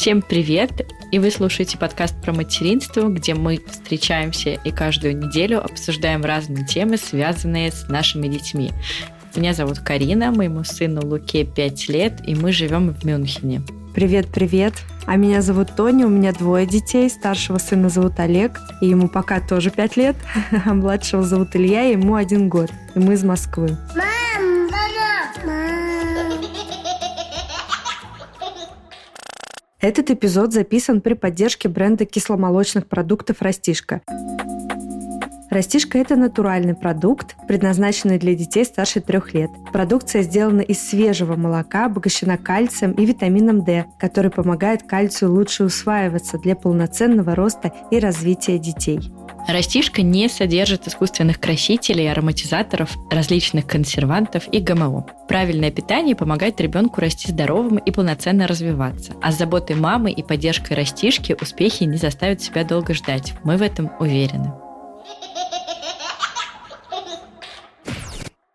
Всем привет! И вы слушаете подкаст про материнство, где мы встречаемся и каждую неделю обсуждаем разные темы, связанные с нашими детьми. Меня зовут Карина, моему сыну Луке 5 лет, и мы живем в Мюнхене. Привет-привет! А меня зовут Тоня, у меня двое детей. Старшего сына зовут Олег, и ему пока тоже 5 лет. А младшего зовут Илья, и ему один год. И мы из Москвы. Мам, Этот эпизод записан при поддержке бренда кисломолочных продуктов «Растишка». Растишка – это натуральный продукт, предназначенный для детей старше трех лет. Продукция сделана из свежего молока, обогащена кальцием и витамином D, который помогает кальцию лучше усваиваться для полноценного роста и развития детей. Растишка не содержит искусственных красителей, ароматизаторов, различных консервантов и ГМО. Правильное питание помогает ребенку расти здоровым и полноценно развиваться. А с заботой мамы и поддержкой растишки успехи не заставят себя долго ждать. Мы в этом уверены.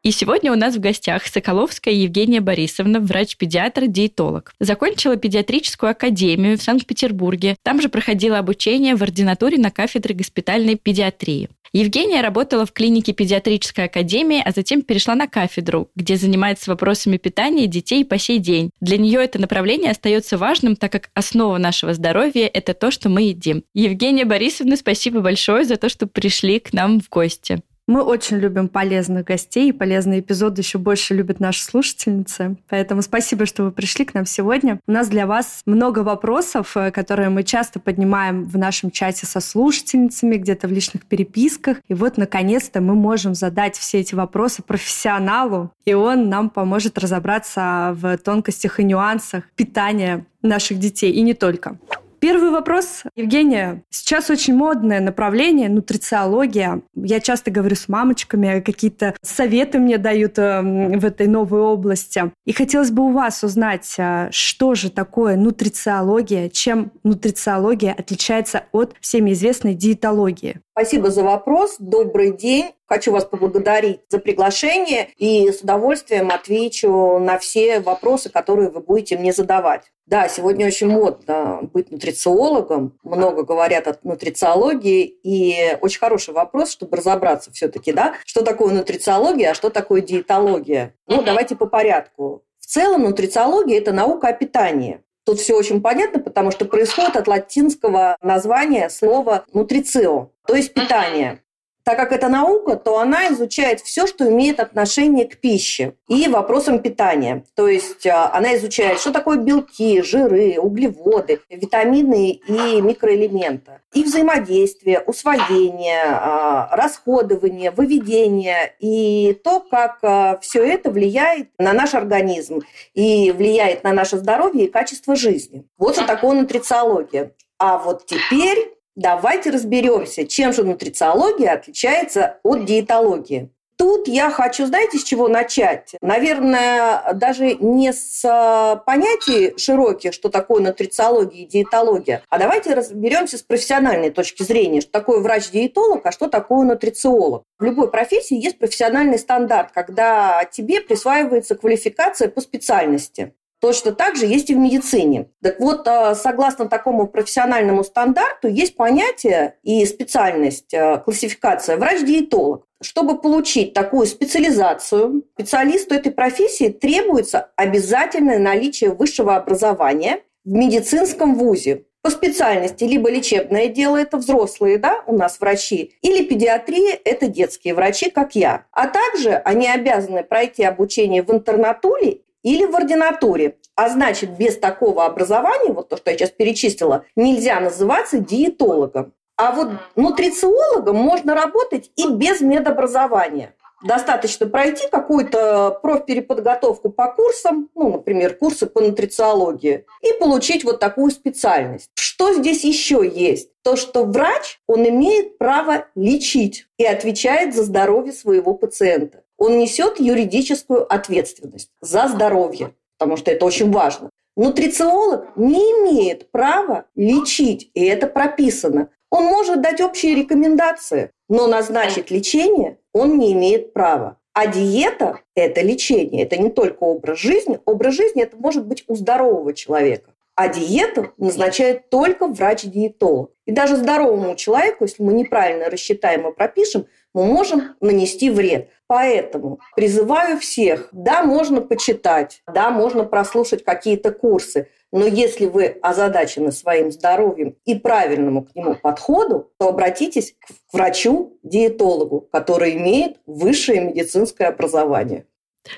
И сегодня у нас в гостях Соколовская Евгения Борисовна, врач-педиатр, диетолог. Закончила педиатрическую академию в Санкт-Петербурге. Там же проходила обучение в ординатуре на кафедре госпитальной педиатрии. Евгения работала в клинике педиатрической академии, а затем перешла на кафедру, где занимается вопросами питания детей по сей день. Для нее это направление остается важным, так как основа нашего здоровья – это то, что мы едим. Евгения Борисовна, спасибо большое за то, что пришли к нам в гости. Мы очень любим полезных гостей, и полезные эпизоды еще больше любят наши слушательницы. Поэтому спасибо, что вы пришли к нам сегодня. У нас для вас много вопросов, э, которые мы часто поднимаем в нашем чате со слушательницами, где-то в личных переписках. И вот, наконец-то, мы можем задать все эти вопросы профессионалу, и он нам поможет разобраться в тонкостях и нюансах питания наших детей, и не только. Первый вопрос, Евгения. Сейчас очень модное направление нутрициология. Я часто говорю с мамочками, какие-то советы мне дают эм, в этой новой области. И хотелось бы у вас узнать, а, что же такое нутрициология, чем нутрициология отличается от всеми известной диетологии. Спасибо за вопрос. Добрый день. Хочу вас поблагодарить за приглашение и с удовольствием отвечу на все вопросы, которые вы будете мне задавать. Да, сегодня очень модно быть нутрициологом. Много говорят о нутрициологии. И очень хороший вопрос, чтобы разобраться все-таки, да, что такое нутрициология, а что такое диетология. Ну, давайте по порядку. В целом нутрициология – это наука о питании. Тут все очень понятно, потому что происходит от латинского названия слова «нутрицио», то есть питание. Так как это наука, то она изучает все, что имеет отношение к пище и вопросам питания. То есть а, она изучает, что такое белки, жиры, углеводы, витамины и микроэлементы. И взаимодействие, усвоение, а, расходование, выведение и то, как а, все это влияет на наш организм и влияет на наше здоровье и качество жизни. Вот что такое нутрициология. А вот теперь Давайте разберемся, чем же нутрициология отличается от диетологии. Тут я хочу, знаете, с чего начать? Наверное, даже не с а, понятий широких, что такое нутрициология и диетология, а давайте разберемся с профессиональной точки зрения, что такое врач-диетолог, а что такое нутрициолог. В любой профессии есть профессиональный стандарт, когда тебе присваивается квалификация по специальности. Точно так же есть и в медицине. Так вот, а, согласно такому профессиональному стандарту, есть понятие и специальность, а, классификация врач-диетолог. Чтобы получить такую специализацию, специалисту этой профессии требуется обязательное наличие высшего образования в медицинском вузе по специальности либо лечебное дело, это взрослые, да, у нас врачи, или педиатрия, это детские врачи, как я. А также они обязаны пройти обучение в интернатуре или в ординатуре. А значит, без такого образования, вот то, что я сейчас перечислила, нельзя называться диетологом. А вот нутрициологом можно работать и без медобразования. Достаточно пройти какую-то профпереподготовку по курсам, ну, например, курсы по нутрициологии, и получить вот такую специальность. Что здесь еще есть? То, что врач, он имеет право лечить и отвечает за здоровье своего пациента он несет юридическую ответственность за здоровье, потому что это очень важно. Нутрициолог не имеет права лечить, и это прописано. Он может дать общие рекомендации, но назначить лечение он не имеет права. А диета – это лечение, это не только образ жизни. Образ жизни – это может быть у здорового человека. А диету назначает только врач-диетолог. И даже здоровому человеку, если мы неправильно рассчитаем и пропишем, мы можем нанести вред. Поэтому призываю всех, да, можно почитать, да, можно прослушать какие-то курсы, но если вы озадачены своим здоровьем и правильному к нему подходу, то обратитесь к врачу-диетологу, который имеет высшее медицинское образование.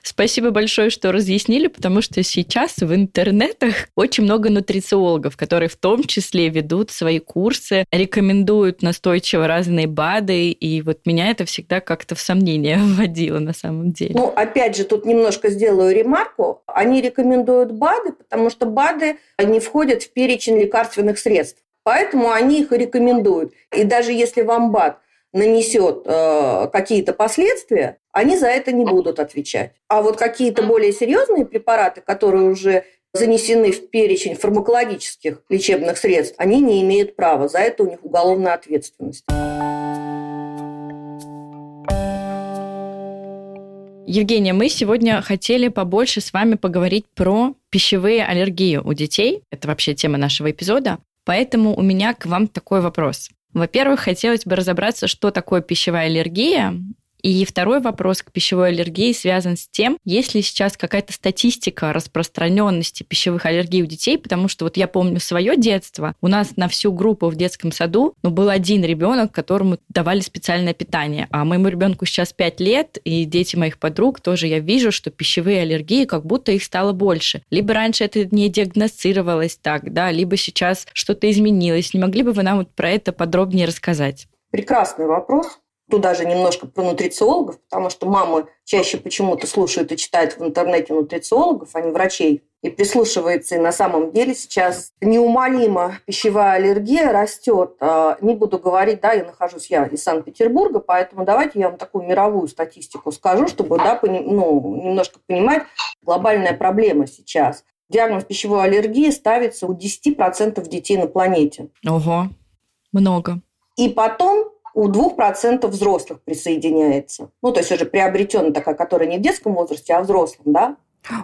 Спасибо большое, что разъяснили, потому что сейчас в интернетах очень много нутрициологов, которые в том числе ведут свои курсы, рекомендуют настойчиво разные БАДы, и вот меня это всегда как-то в сомнение вводило на самом деле. Ну, опять же, тут немножко сделаю ремарку. Они рекомендуют БАДы, потому что БАДы не входят в перечень лекарственных средств. Поэтому они их и рекомендуют. И даже если вам БАД нанесет э, какие-то последствия, они за это не будут отвечать. А вот какие-то более серьезные препараты, которые уже занесены в перечень фармакологических лечебных средств, они не имеют права. За это у них уголовная ответственность. Евгения, мы сегодня хотели побольше с вами поговорить про пищевые аллергии у детей. Это вообще тема нашего эпизода. Поэтому у меня к вам такой вопрос. Во-первых, хотелось бы разобраться, что такое пищевая аллергия, и второй вопрос к пищевой аллергии связан с тем, есть ли сейчас какая-то статистика распространенности пищевых аллергий у детей, потому что вот я помню свое детство, у нас на всю группу в детском саду ну, был один ребенок, которому давали специальное питание, а моему ребенку сейчас 5 лет, и дети моих подруг тоже я вижу, что пищевые аллергии, как будто их стало больше. Либо раньше это не диагностировалось так, да, либо сейчас что-то изменилось. Не могли бы вы нам вот про это подробнее рассказать? Прекрасный вопрос. Тут даже немножко про нутрициологов, потому что мамы чаще почему-то слушают и читают в интернете нутрициологов, а не врачей. И прислушивается, и на самом деле сейчас неумолимо пищевая аллергия растет. А, не буду говорить, да, я нахожусь я из Санкт-Петербурга, поэтому давайте я вам такую мировую статистику скажу, чтобы да, ну, немножко понимать глобальная проблема сейчас. Диагноз пищевой аллергии ставится у 10% детей на планете. Ого, много. И потом у 2% взрослых присоединяется. Ну, то есть уже приобретенная такая, которая не в детском возрасте, а взрослом, да?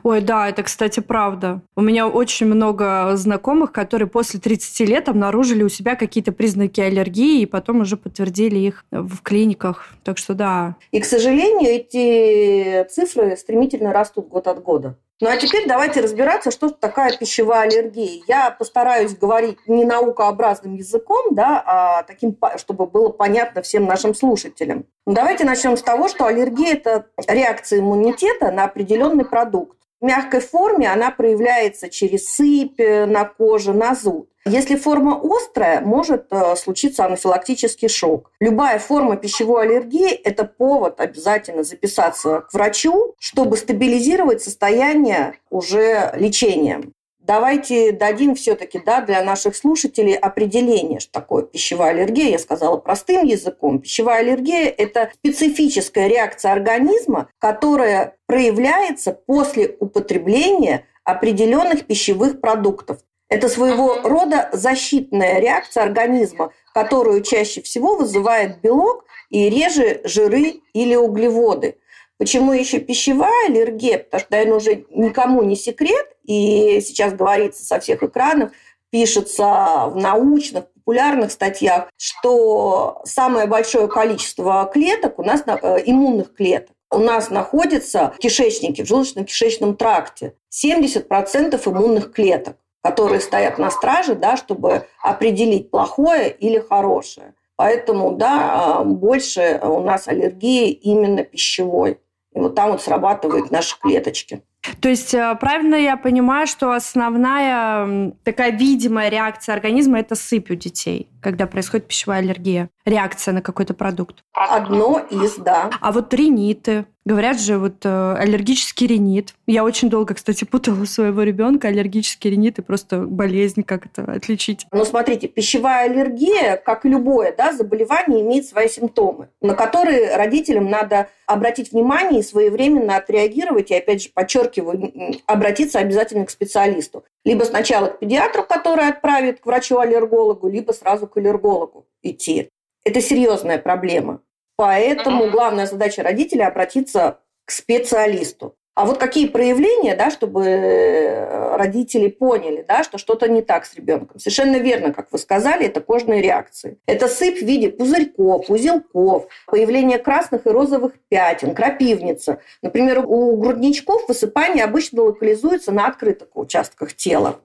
Ой, да, это, кстати, правда. У меня очень много знакомых, которые после 30 лет обнаружили у себя какие-то признаки аллергии и потом уже подтвердили их в клиниках. Так что да. И, к сожалению, эти цифры стремительно растут год от года. Ну а теперь давайте разбираться, что такая пищевая аллергия. Я постараюсь говорить не наукообразным языком, да, а таким, чтобы было понятно всем нашим слушателям. Ну, давайте начнем с того, что аллергия – это реакция иммунитета на определенный продукт. В мягкой форме она проявляется через сыпь на коже, на зуд. Если форма острая, может э, случиться анафилактический шок. Любая форма пищевой аллергии – это повод обязательно записаться к врачу, чтобы стабилизировать состояние уже лечением. Давайте дадим все-таки да, для наших слушателей определение, что такое пищевая аллергия. Я сказала простым языком. Пищевая аллергия – это специфическая реакция организма, которая проявляется после употребления определенных пищевых продуктов. Это своего рода защитная реакция организма, которую чаще всего вызывает белок и реже жиры или углеводы. Почему еще пищевая аллергия? Потому что, наверное, уже никому не секрет, и сейчас говорится со всех экранов, пишется в научных, популярных статьях, что самое большое количество клеток у нас, э, иммунных клеток, у нас находится в кишечнике, в желудочно-кишечном тракте. 70% иммунных клеток которые стоят на страже, да, чтобы определить плохое или хорошее. Поэтому, да, больше у нас аллергии именно пищевой. И вот там вот срабатывают наши клеточки. То есть э, правильно я понимаю, что основная такая видимая реакция организма – это сыпь у детей, когда происходит пищевая аллергия, реакция на какой-то продукт? Одно из, да. А вот риниты, Говорят же, вот э, аллергический ринит. Я очень долго, кстати, путала своего ребенка. Аллергический ринит и просто болезнь, как это отличить? Ну, смотрите, пищевая аллергия, как любое да, заболевание, имеет свои симптомы, на которые родителям надо обратить внимание и своевременно отреагировать. И, опять же, подчеркиваю, обратиться обязательно к специалисту. Либо сначала к педиатру, который отправит к врачу-аллергологу, либо сразу к аллергологу идти. Это серьезная проблема. Поэтому главная задача родителей – обратиться к специалисту. А вот какие проявления, да, чтобы э, родители поняли, да, что что-то не так с ребенком. Совершенно верно, как вы сказали, это кожные реакции. Это сыпь в виде пузырьков, узелков, появление красных и розовых пятен, крапивница. Например, у грудничков высыпание обычно локализуется на открытых участках тела.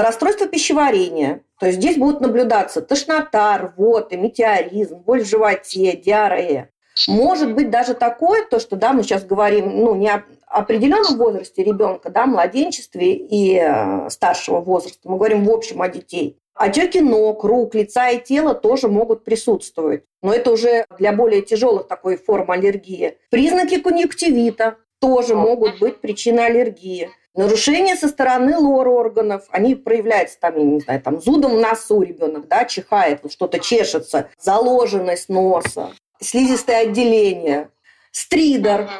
Расстройство пищеварения. То есть здесь будут наблюдаться тошнота, рвоты, метеоризм, боль в животе, диарея. Может быть даже такое, то, что да, мы сейчас говорим ну, не о определенном возрасте ребенка, да, младенчестве и э, старшего возраста, мы говорим в общем о детей. Отеки ног, рук, лица и тела тоже могут присутствовать. Но это уже для более тяжелых такой форм аллергии. Признаки конъюнктивита тоже могут быть причиной аллергии. Нарушения со стороны лор-органов, они проявляются там, я не знаю, там зудом в носу ребенок, да, чихает, что-то чешется, заложенность носа, слизистое отделение, стридер.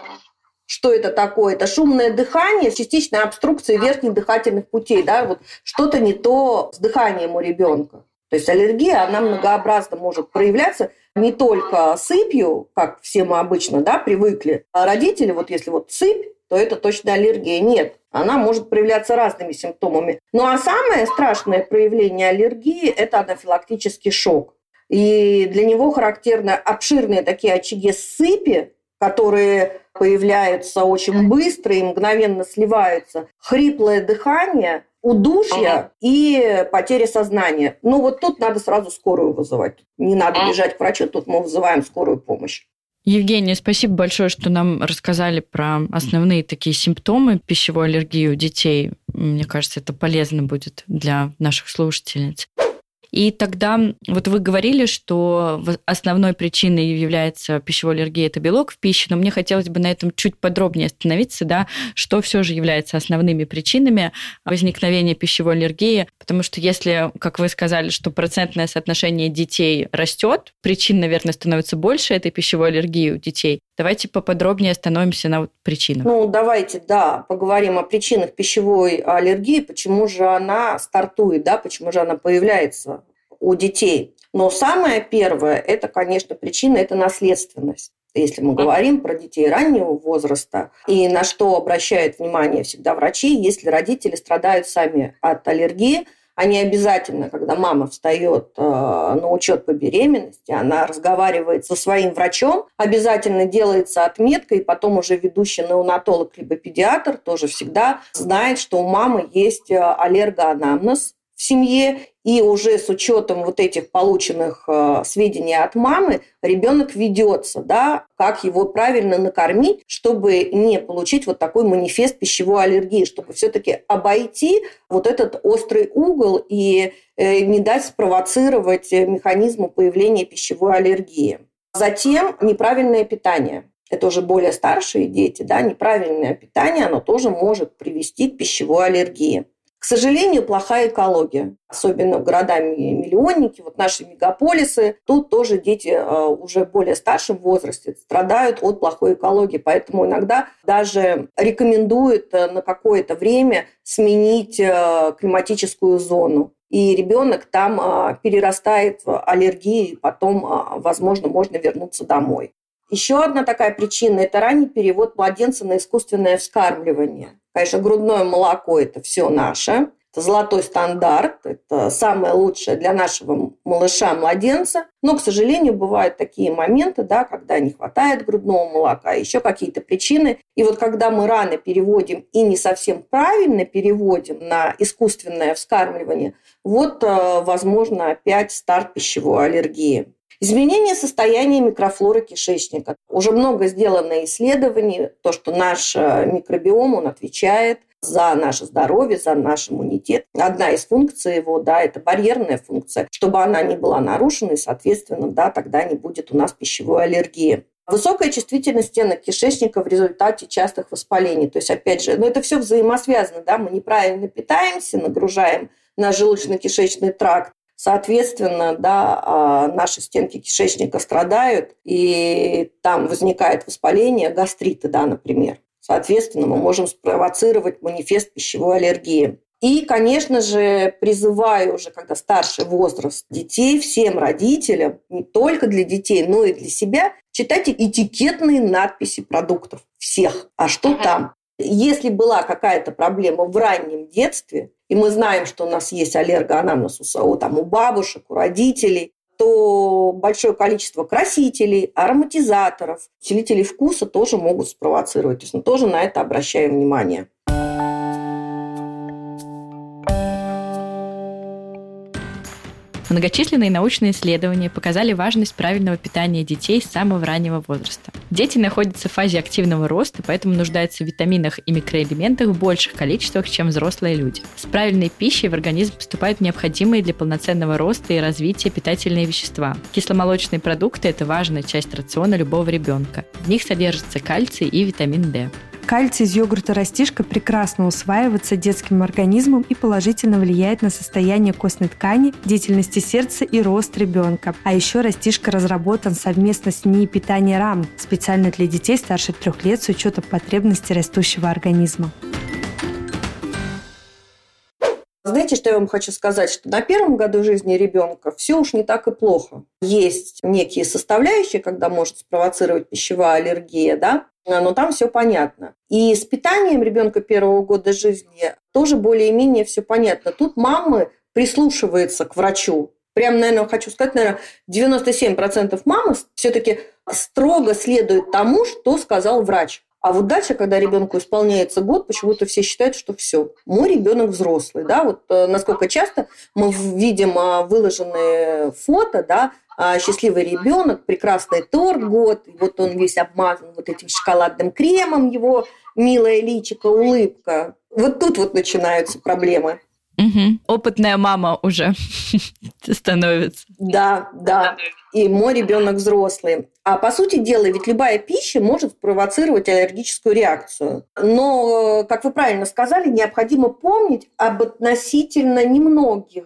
Что это такое? Это шумное дыхание, частичная обструкция верхних дыхательных путей. Да? Вот что-то не то с дыханием у ребенка. То есть аллергия, она многообразно может проявляться не только сыпью, как все мы обычно да, привыкли, а родители, вот если вот сыпь, то это точно аллергия. Нет, она может проявляться разными симптомами. Ну а самое страшное проявление аллергии – это анафилактический шок. И для него характерны обширные такие очаги сыпи, которые появляются очень быстро и мгновенно сливаются, хриплое дыхание, удушье ага. и потеря сознания. Ну вот тут надо сразу скорую вызывать. Не надо бежать к врачу, тут мы вызываем скорую помощь. Евгения, спасибо большое, что нам рассказали про основные такие симптомы пищевой аллергии у детей. Мне кажется, это полезно будет для наших слушательниц. И тогда вот вы говорили, что основной причиной является пищевой аллергия – это белок в пище, но мне хотелось бы на этом чуть подробнее остановиться, да, что все же является основными причинами возникновения пищевой аллергии, потому что если, как вы сказали, что процентное соотношение детей растет, причин, наверное, становится больше этой пищевой аллергии у детей. Давайте поподробнее остановимся на вот причинах. Ну, давайте, да, поговорим о причинах пищевой аллергии, почему же она стартует, да, почему же она появляется у детей. Но самое первое, это, конечно, причина, это наследственность. Если мы говорим про детей раннего возраста, и на что обращают внимание всегда врачи, если родители страдают сами от аллергии, они обязательно, когда мама встает э, на учет по беременности, она разговаривает со своим врачом, обязательно делается отметка, и потом уже ведущий неонатолог либо педиатр тоже всегда знает, что у мамы есть э, аллергоанамнез, семье, и уже с учетом вот этих полученных э, сведений от мамы ребенок ведется, да, как его правильно накормить, чтобы не получить вот такой манифест пищевой аллергии, чтобы все-таки обойти вот этот острый угол и э, не дать спровоцировать механизму появления пищевой аллергии. Затем неправильное питание. Это уже более старшие дети, да, неправильное питание, оно тоже может привести к пищевой аллергии. К сожалению, плохая экология, особенно в городами-миллионники, вот наши мегаполисы. Тут тоже дети э, уже более старшем возрасте страдают от плохой экологии, поэтому иногда даже рекомендуют э, на какое-то время сменить э, климатическую зону и ребенок там перерастает в аллергии, и потом, возможно, можно вернуться домой. Еще одна такая причина – это ранний перевод младенца на искусственное вскармливание. Конечно, грудное молоко – это все наше. Это золотой стандарт, это самое лучшее для нашего малыша-младенца. Но, к сожалению, бывают такие моменты, да, когда не хватает грудного молока, еще какие-то причины. И вот когда мы рано переводим и не совсем правильно переводим на искусственное вскармливание, вот, э, возможно, опять старт пищевой аллергии. Изменение состояния микрофлоры кишечника. Уже много сделано исследований, то, что наш э, микробиом, он отвечает за наше здоровье, за наш иммунитет. Одна из функций его, да, это барьерная функция, чтобы она не была нарушена, и, соответственно, да, тогда не будет у нас пищевой аллергии. Высокая чувствительность стенок кишечника в результате частых воспалений. То есть, опять же, ну, это все взаимосвязано. Да? Мы неправильно питаемся, нагружаем наш желудочно-кишечный тракт, Соответственно, да, а, наши стенки кишечника страдают, и там возникает воспаление, гастриты, да, например. Соответственно, мы можем спровоцировать манифест пищевой аллергии. И, конечно же, призываю уже, когда старший возраст детей, всем родителям, не только для детей, но и для себя, читать этикетные надписи продуктов всех. А что там? Если была какая-то проблема в раннем детстве, и мы знаем, что у нас есть аллергоанамнез у, там, у бабушек, у родителей, то большое количество красителей, ароматизаторов, усилителей вкуса тоже могут спровоцировать. То есть мы тоже на это обращаем внимание. Многочисленные научные исследования показали важность правильного питания детей с самого раннего возраста. Дети находятся в фазе активного роста, поэтому нуждаются в витаминах и микроэлементах в больших количествах, чем взрослые люди. С правильной пищей в организм поступают необходимые для полноценного роста и развития питательные вещества. Кисломолочные продукты – это важная часть рациона любого ребенка. В них содержится кальций и витамин D. Кальций из йогурта растишка прекрасно усваивается детским организмом и положительно влияет на состояние костной ткани, деятельности сердца и рост ребенка. А еще растишка разработан совместно с НИИ питания РАМ, специально для детей старше трех лет с учетом потребностей растущего организма. Знаете, что я вам хочу сказать? Что на первом году жизни ребенка все уж не так и плохо. Есть некие составляющие, когда может спровоцировать пищевая аллергия, да, но там все понятно. И с питанием ребенка первого года жизни тоже более-менее все понятно. Тут мамы прислушиваются к врачу. Прям, наверное, хочу сказать, наверное, 97% мамы все-таки строго следуют тому, что сказал врач. А вот дальше, когда ребенку исполняется год, почему-то все считают, что все, мой ребенок взрослый. Да? Вот э, насколько часто мы видим а, выложенные фото, да, а, счастливый ребенок, прекрасный торт год, вот он весь обмазан вот этим шоколадным кремом, его милая личико, улыбка. Вот тут вот начинаются проблемы. Угу. Опытная мама уже становится. Да, да. И мой ребенок взрослый. А по сути дела, ведь любая пища может спровоцировать аллергическую реакцию. Но, как вы правильно сказали, необходимо помнить об относительно немногих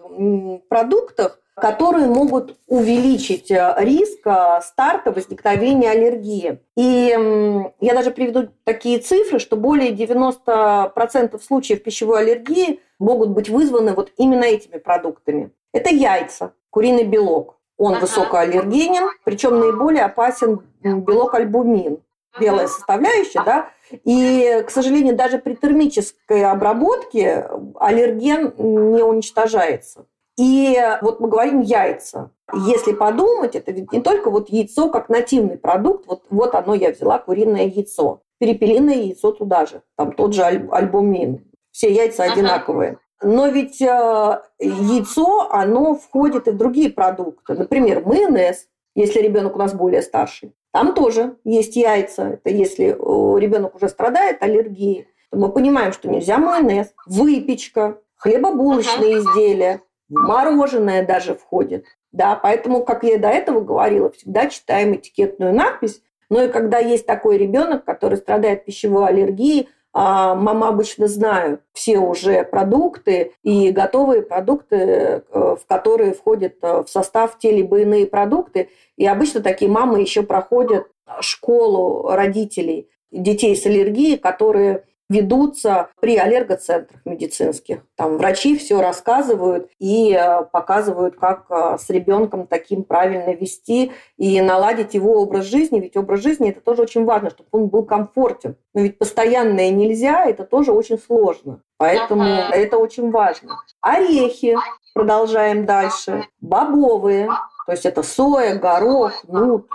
продуктах, которые могут увеличить э, риск э, старта возникновения аллергии. И я даже приведу такие цифры, что более 90% случаев пищевой аллергии могут быть вызваны вот именно этими продуктами. Это яйца, куриный белок. Он ага. высокоаллергенен, причем наиболее опасен белок альбумин, белая составляющая, да, и, к сожалению, даже при термической обработке аллерген не уничтожается. И вот мы говорим яйца. Если подумать, это ведь не только вот яйцо как нативный продукт, вот, вот оно я взяла, куриное яйцо. Перепелиное яйцо туда же, там тот же альбумин. Все яйца ага. одинаковые. Но ведь э, яйцо, оно входит и в другие продукты. Например, майонез, если ребенок у нас более старший. Там тоже есть яйца. Это если ребенок уже страдает аллергией, то мы понимаем, что нельзя майонез, выпечка, хлебобулочные ага. изделия, мороженое даже входит. Да, поэтому, как я до этого говорила, всегда читаем этикетную надпись. Но и когда есть такой ребенок, который страдает пищевой аллергией, а мама обычно знают все уже продукты и готовые продукты, э, в которые входят э, в состав те либо иные продукты. И обычно такие мамы еще проходят школу родителей детей с аллергией, которые ведутся при аллергоцентрах медицинских. Там врачи все рассказывают и э, показывают, как э, с ребенком таким правильно вести и наладить его образ жизни. Ведь образ жизни это тоже очень важно, чтобы он был комфортен. Но ведь постоянное нельзя, это тоже очень сложно. Поэтому ага. это очень важно. Орехи, продолжаем дальше. Бобовые, то есть это соя, горох, нут,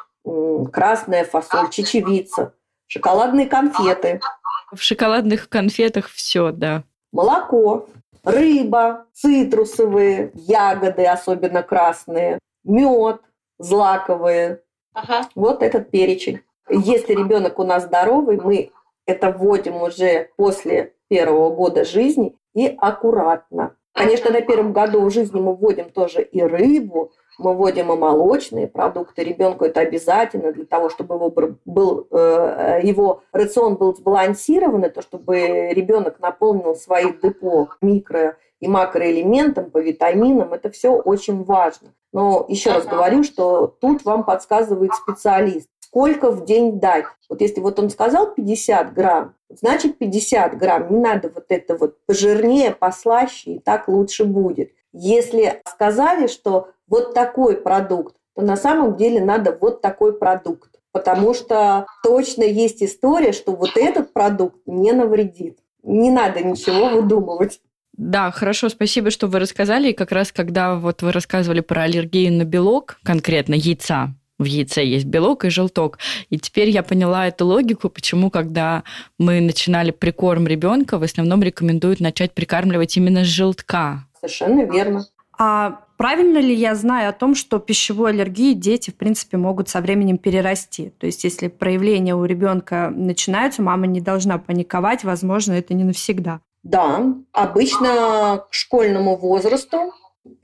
красная фасоль, чечевица. Шоколадные конфеты – в шоколадных конфетах все, да. Молоко, рыба, цитрусовые, ягоды, особенно красные, мед, злаковые. Ага. Вот этот перечень. Если ребенок у нас здоровый, мы это вводим уже после первого года жизни и аккуратно. Конечно, на первом году в жизни мы вводим тоже и рыбу, мы вводим и молочные продукты. Ребенку это обязательно для того, чтобы его, был, э, его рацион был сбалансированный, то чтобы ребенок наполнил свои депо микро и макроэлементам, по витаминам. Это все очень важно. Но еще раз говорю, что тут вам подсказывает специалист сколько в день дать. Вот если вот он сказал 50 грамм, значит 50 грамм. Не надо вот это вот пожирнее, послаще, и так лучше будет. Если сказали, что вот такой продукт, то на самом деле надо вот такой продукт. потому что точно есть история, что вот этот продукт не навредит. Не надо ничего выдумывать. Да, хорошо, спасибо, что вы рассказали. И как раз когда вот вы рассказывали про аллергию на белок, конкретно яйца, в яйце есть белок и желток. И теперь я поняла эту логику, почему, когда мы начинали прикорм ребенка, в основном рекомендуют начать прикармливать именно с желтка. Совершенно верно. А правильно ли я знаю о том, что пищевую аллергию дети, в принципе, могут со временем перерасти? То есть, если проявления у ребенка начинаются, мама не должна паниковать, возможно, это не навсегда. Да, обычно к школьному возрасту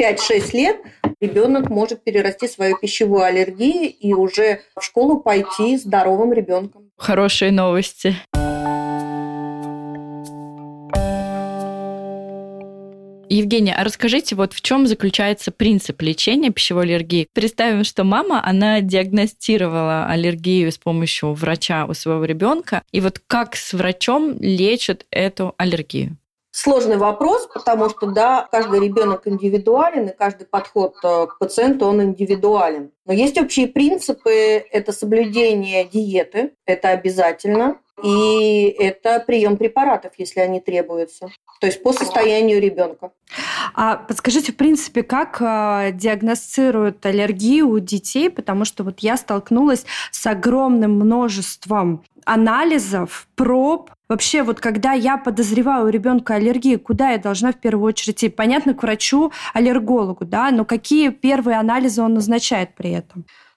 5-6 лет ребенок может перерасти свою пищевую аллергию и уже в школу пойти здоровым ребенком. Хорошие новости. Евгения, а расскажите, вот в чем заключается принцип лечения пищевой аллергии? Представим, что мама, она диагностировала аллергию с помощью врача у своего ребенка, и вот как с врачом лечат эту аллергию? Сложный вопрос, потому что, да, каждый ребенок индивидуален, и каждый подход э, к пациенту, он индивидуален. Но есть общие принципы. Это соблюдение диеты, это обязательно. И это прием препаратов, если они требуются. То есть по состоянию ребенка. А подскажите, в принципе, как э, диагностируют аллергию у детей? Потому что вот я столкнулась с огромным множеством анализов, проб. Вообще, вот когда я подозреваю у ребенка аллергию, куда я должна в первую очередь идти? Понятно, к врачу, аллергологу, да, но какие первые анализы он назначает при этом?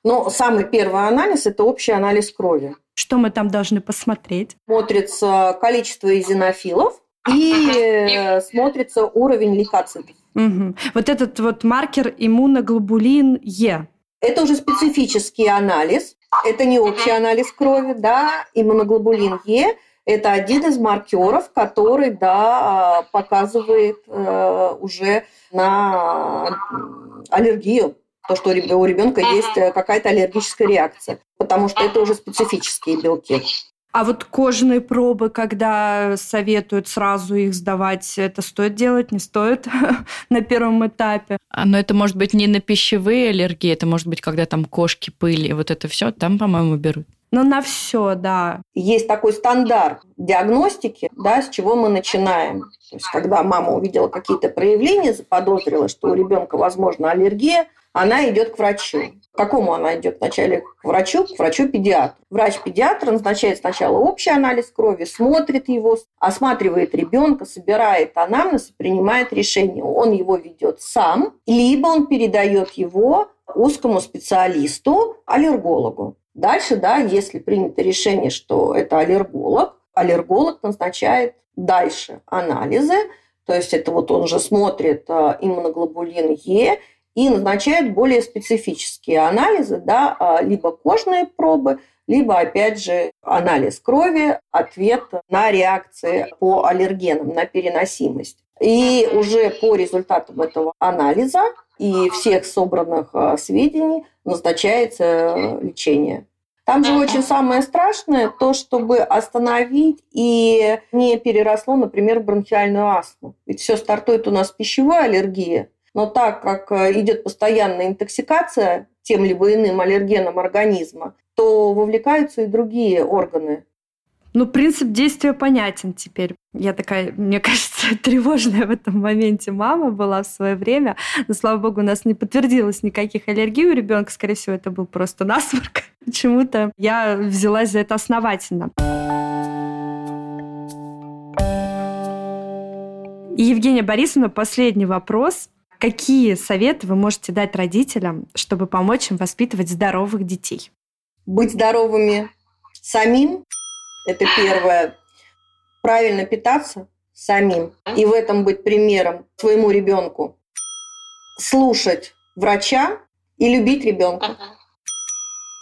Ну, самый первый анализ – это общий анализ крови. Что мы там должны посмотреть? Смотрится количество изинофилов и смотрится уровень лейкоцитов. Угу. Вот этот вот маркер иммуноглобулин Е. Это уже специфический анализ. Это не общий анализ крови, да, иммуноглобулин Е – это один из маркеров, который, да, показывает э, уже на аллергию, то, что у ребенка есть э, какая-то аллергическая реакция, потому что это уже специфические белки. А вот кожные пробы, когда советуют сразу их сдавать, это стоит делать, не стоит на первом этапе? А, но это может быть не на пищевые аллергии, это может быть, когда там кошки, пыль, вот это все, там, по-моему, берут. Ну, на все, да. Есть такой стандарт диагностики, да, с чего мы начинаем. То есть, когда мама увидела какие-то проявления, заподозрила, что у ребенка, возможно, аллергия, она идет к врачу. К какому она идет вначале? К врачу, к врачу-педиатру. Врач-педиатр назначает сначала общий анализ крови, смотрит его, осматривает ребенка, собирает анамнез и принимает решение. Он его ведет сам, либо он передает его узкому специалисту, аллергологу. Дальше, да, если принято решение, что это аллерголог, аллерголог назначает дальше анализы, то есть это вот он же смотрит а, иммуноглобулин Е и назначает более специфические анализы, да, а, либо кожные пробы, либо, опять же, анализ крови, ответ на реакции по аллергенам, на переносимость. И уже по результатам этого анализа и всех собранных а, сведений назначается лечение. Там же очень самое страшное то, чтобы остановить и не переросло, например, бронхиальную астму. Ведь все стартует у нас с пищевой аллергии, но так как э, идет постоянная интоксикация тем либо иным аллергеном организма, то вовлекаются и другие органы. Ну, принцип действия понятен теперь. Я такая, мне кажется, тревожная в этом моменте мама была в свое время. Но, слава богу, у нас не подтвердилось никаких аллергий у ребенка. Скорее всего, это был просто насморк. Почему-то я взялась за это основательно. И Евгения Борисовна, последний вопрос. Какие советы вы можете дать родителям, чтобы помочь им воспитывать здоровых детей? Быть здоровыми самим – это первое. Правильно питаться самим. И в этом быть примером своему ребенку. Слушать врача и любить ребенка.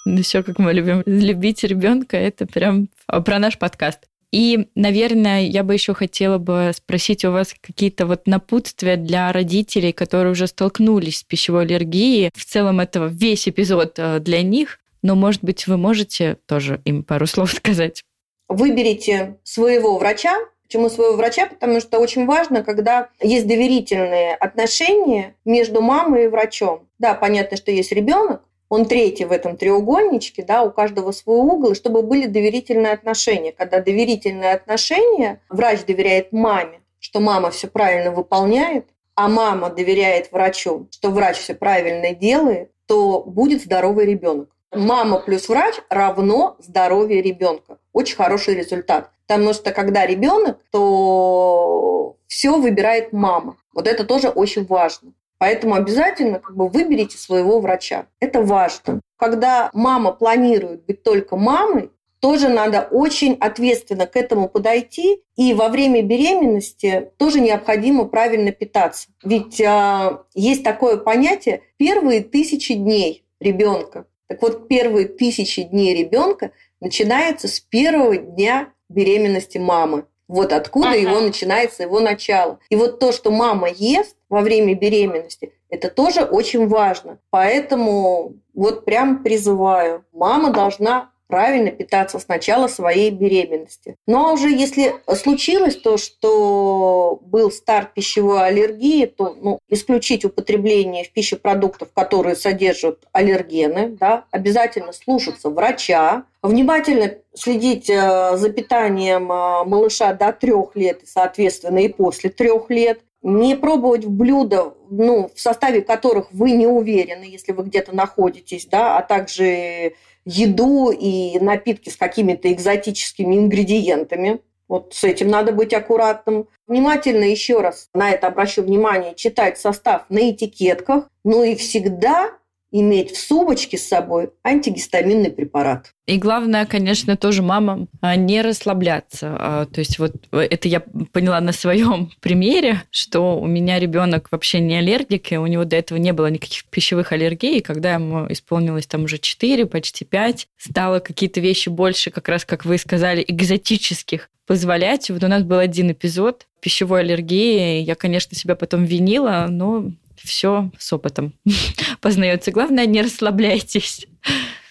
Ну, все, как мы любим. Любить ребенка – это прям про наш подкаст. И, наверное, я бы еще хотела бы спросить у вас какие-то вот напутствия для родителей, которые уже столкнулись с пищевой аллергией. В целом это весь эпизод э, для них, но, может быть, вы можете тоже им пару слов сказать. Выберите своего врача. Почему своего врача? Потому что очень важно, когда есть доверительные отношения между мамой и врачом. Да, понятно, что есть ребенок, он третий в этом треугольничке, да, у каждого свой угол, чтобы были доверительные отношения. Когда доверительные отношения, врач доверяет маме, что мама все правильно выполняет, а мама доверяет врачу, что врач все правильно делает, то будет здоровый ребенок. Мама плюс врач равно здоровье ребенка. Очень хороший результат. Потому что когда ребенок, то все выбирает мама. Вот это тоже очень важно. Поэтому обязательно как бы выберите своего врача. Это важно. Когда мама планирует быть только мамой, тоже надо очень ответственно к этому подойти. И во время беременности тоже необходимо правильно питаться. Ведь э, есть такое понятие первые тысячи дней ребенка. Так вот, первые тысячи дней ребенка начинаются с первого дня беременности мамы. Вот откуда ага. его начинается его начало. И вот то, что мама ест во время беременности, это тоже очень важно. Поэтому вот прям призываю, мама должна правильно питаться с начала своей беременности. Но ну, а уже если случилось то, что был старт пищевой аллергии, то ну, исключить употребление в пищу продуктов, которые содержат аллергены, да, обязательно слушаться врача, внимательно следить э, за питанием э, малыша до трех лет, соответственно, и после трех лет, не пробовать блюда, ну, в составе которых вы не уверены, если вы где-то находитесь, да, а также еду и напитки с какими-то экзотическими ингредиентами. Вот с этим надо быть аккуратным. Внимательно еще раз на это обращу внимание, читать состав на этикетках. Ну и всегда иметь в сумочке с собой антигистаминный препарат. И главное, конечно, тоже мамам а, не расслабляться. А, то есть вот это я поняла на своем примере, что у меня ребенок вообще не аллергик, и у него до этого не было никаких пищевых аллергий. И когда ему исполнилось там уже 4, почти 5, стало какие-то вещи больше, как раз, как вы сказали, экзотических позволять. Вот у нас был один эпизод пищевой аллергии. Я, конечно, себя потом винила, но все с опытом познается. Главное, не расслабляйтесь.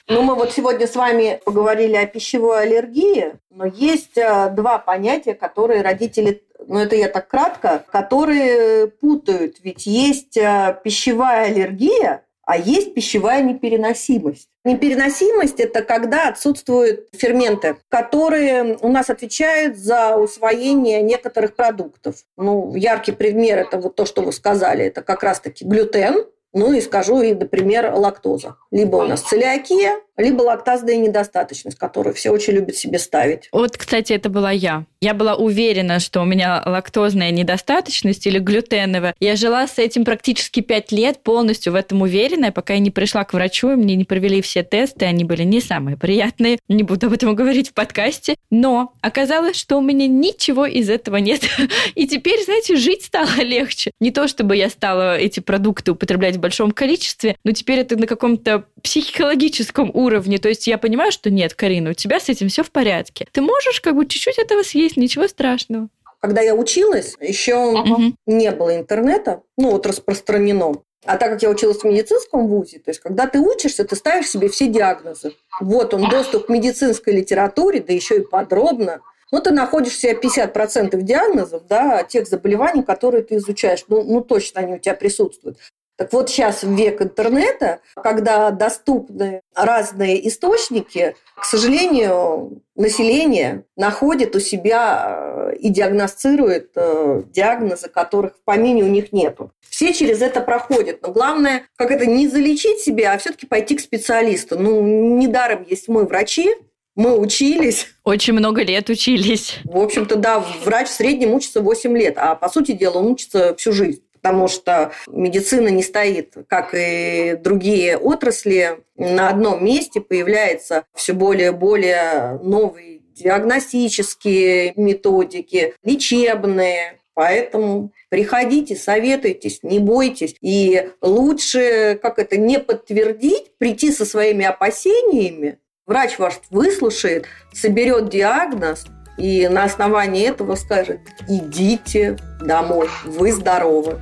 Ну, мы вот сегодня с вами поговорили о пищевой аллергии, но есть э, два понятия, которые родители, ну это я так кратко, которые путают. Ведь есть э, пищевая аллергия, а есть пищевая непереносимость. Непереносимость – это когда отсутствуют ферменты, которые у нас отвечают за усвоение некоторых продуктов. Ну, яркий пример – это вот то, что вы сказали, это как раз-таки глютен, ну и скажу и, например, лактоза. Либо у нас целиакия, либо лактазная недостаточность, которую все очень любят себе ставить. Вот, кстати, это была я. Я была уверена, что у меня лактозная недостаточность или глютеновая. Я жила с этим практически пять лет, полностью в этом уверенная, пока я не пришла к врачу, и мне не провели все тесты, они были не самые приятные. Не буду об этом говорить в подкасте. Но оказалось, что у меня ничего из этого нет. И теперь, знаете, жить стало легче. Не то, чтобы я стала эти продукты употреблять в большом количестве, но теперь это на каком-то психологическом уровне уровне. То есть я понимаю, что нет, Карина, у тебя с этим все в порядке. Ты можешь как бы чуть-чуть этого съесть, ничего страшного. Когда я училась, еще не было интернета, ну вот распространено. А так как я училась в медицинском вузе, то есть когда ты учишься, ты ставишь себе все диагнозы. Вот он, доступ к медицинской литературе, да еще и подробно. Ну, ты находишь себе 50% диагнозов, да, тех заболеваний, которые ты изучаешь. Ну, ну, точно они у тебя присутствуют. Так вот сейчас в век интернета, когда доступны разные источники, к сожалению, население находит у себя э, и диагностирует э, диагнозы, которых в помине у них нету. Все через это проходят. Но главное, как это, не залечить себя, а все-таки пойти к специалисту. Ну, недаром есть мы врачи, мы учились. Очень много лет учились. В общем-то, да, врач в среднем учится 8 лет, а по сути дела он учится всю жизнь потому что медицина не стоит, как и другие отрасли, на одном месте появляются все более и более новые диагностические методики, лечебные. Поэтому приходите, советуйтесь, не бойтесь. И лучше, как это, не подтвердить, прийти со своими опасениями. Врач ваш выслушает, соберет диагноз, и на основании этого скажет, идите домой, вы здоровы.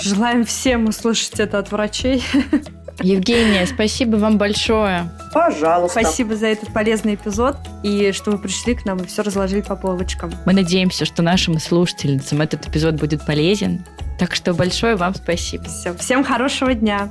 Желаем всем услышать это от врачей. Евгения, спасибо вам большое. Пожалуйста. Спасибо за этот полезный эпизод и что вы пришли к нам и все разложили по полочкам. Мы надеемся, что нашим слушательницам этот эпизод будет полезен. Так что большое вам спасибо. Все, всем хорошего дня.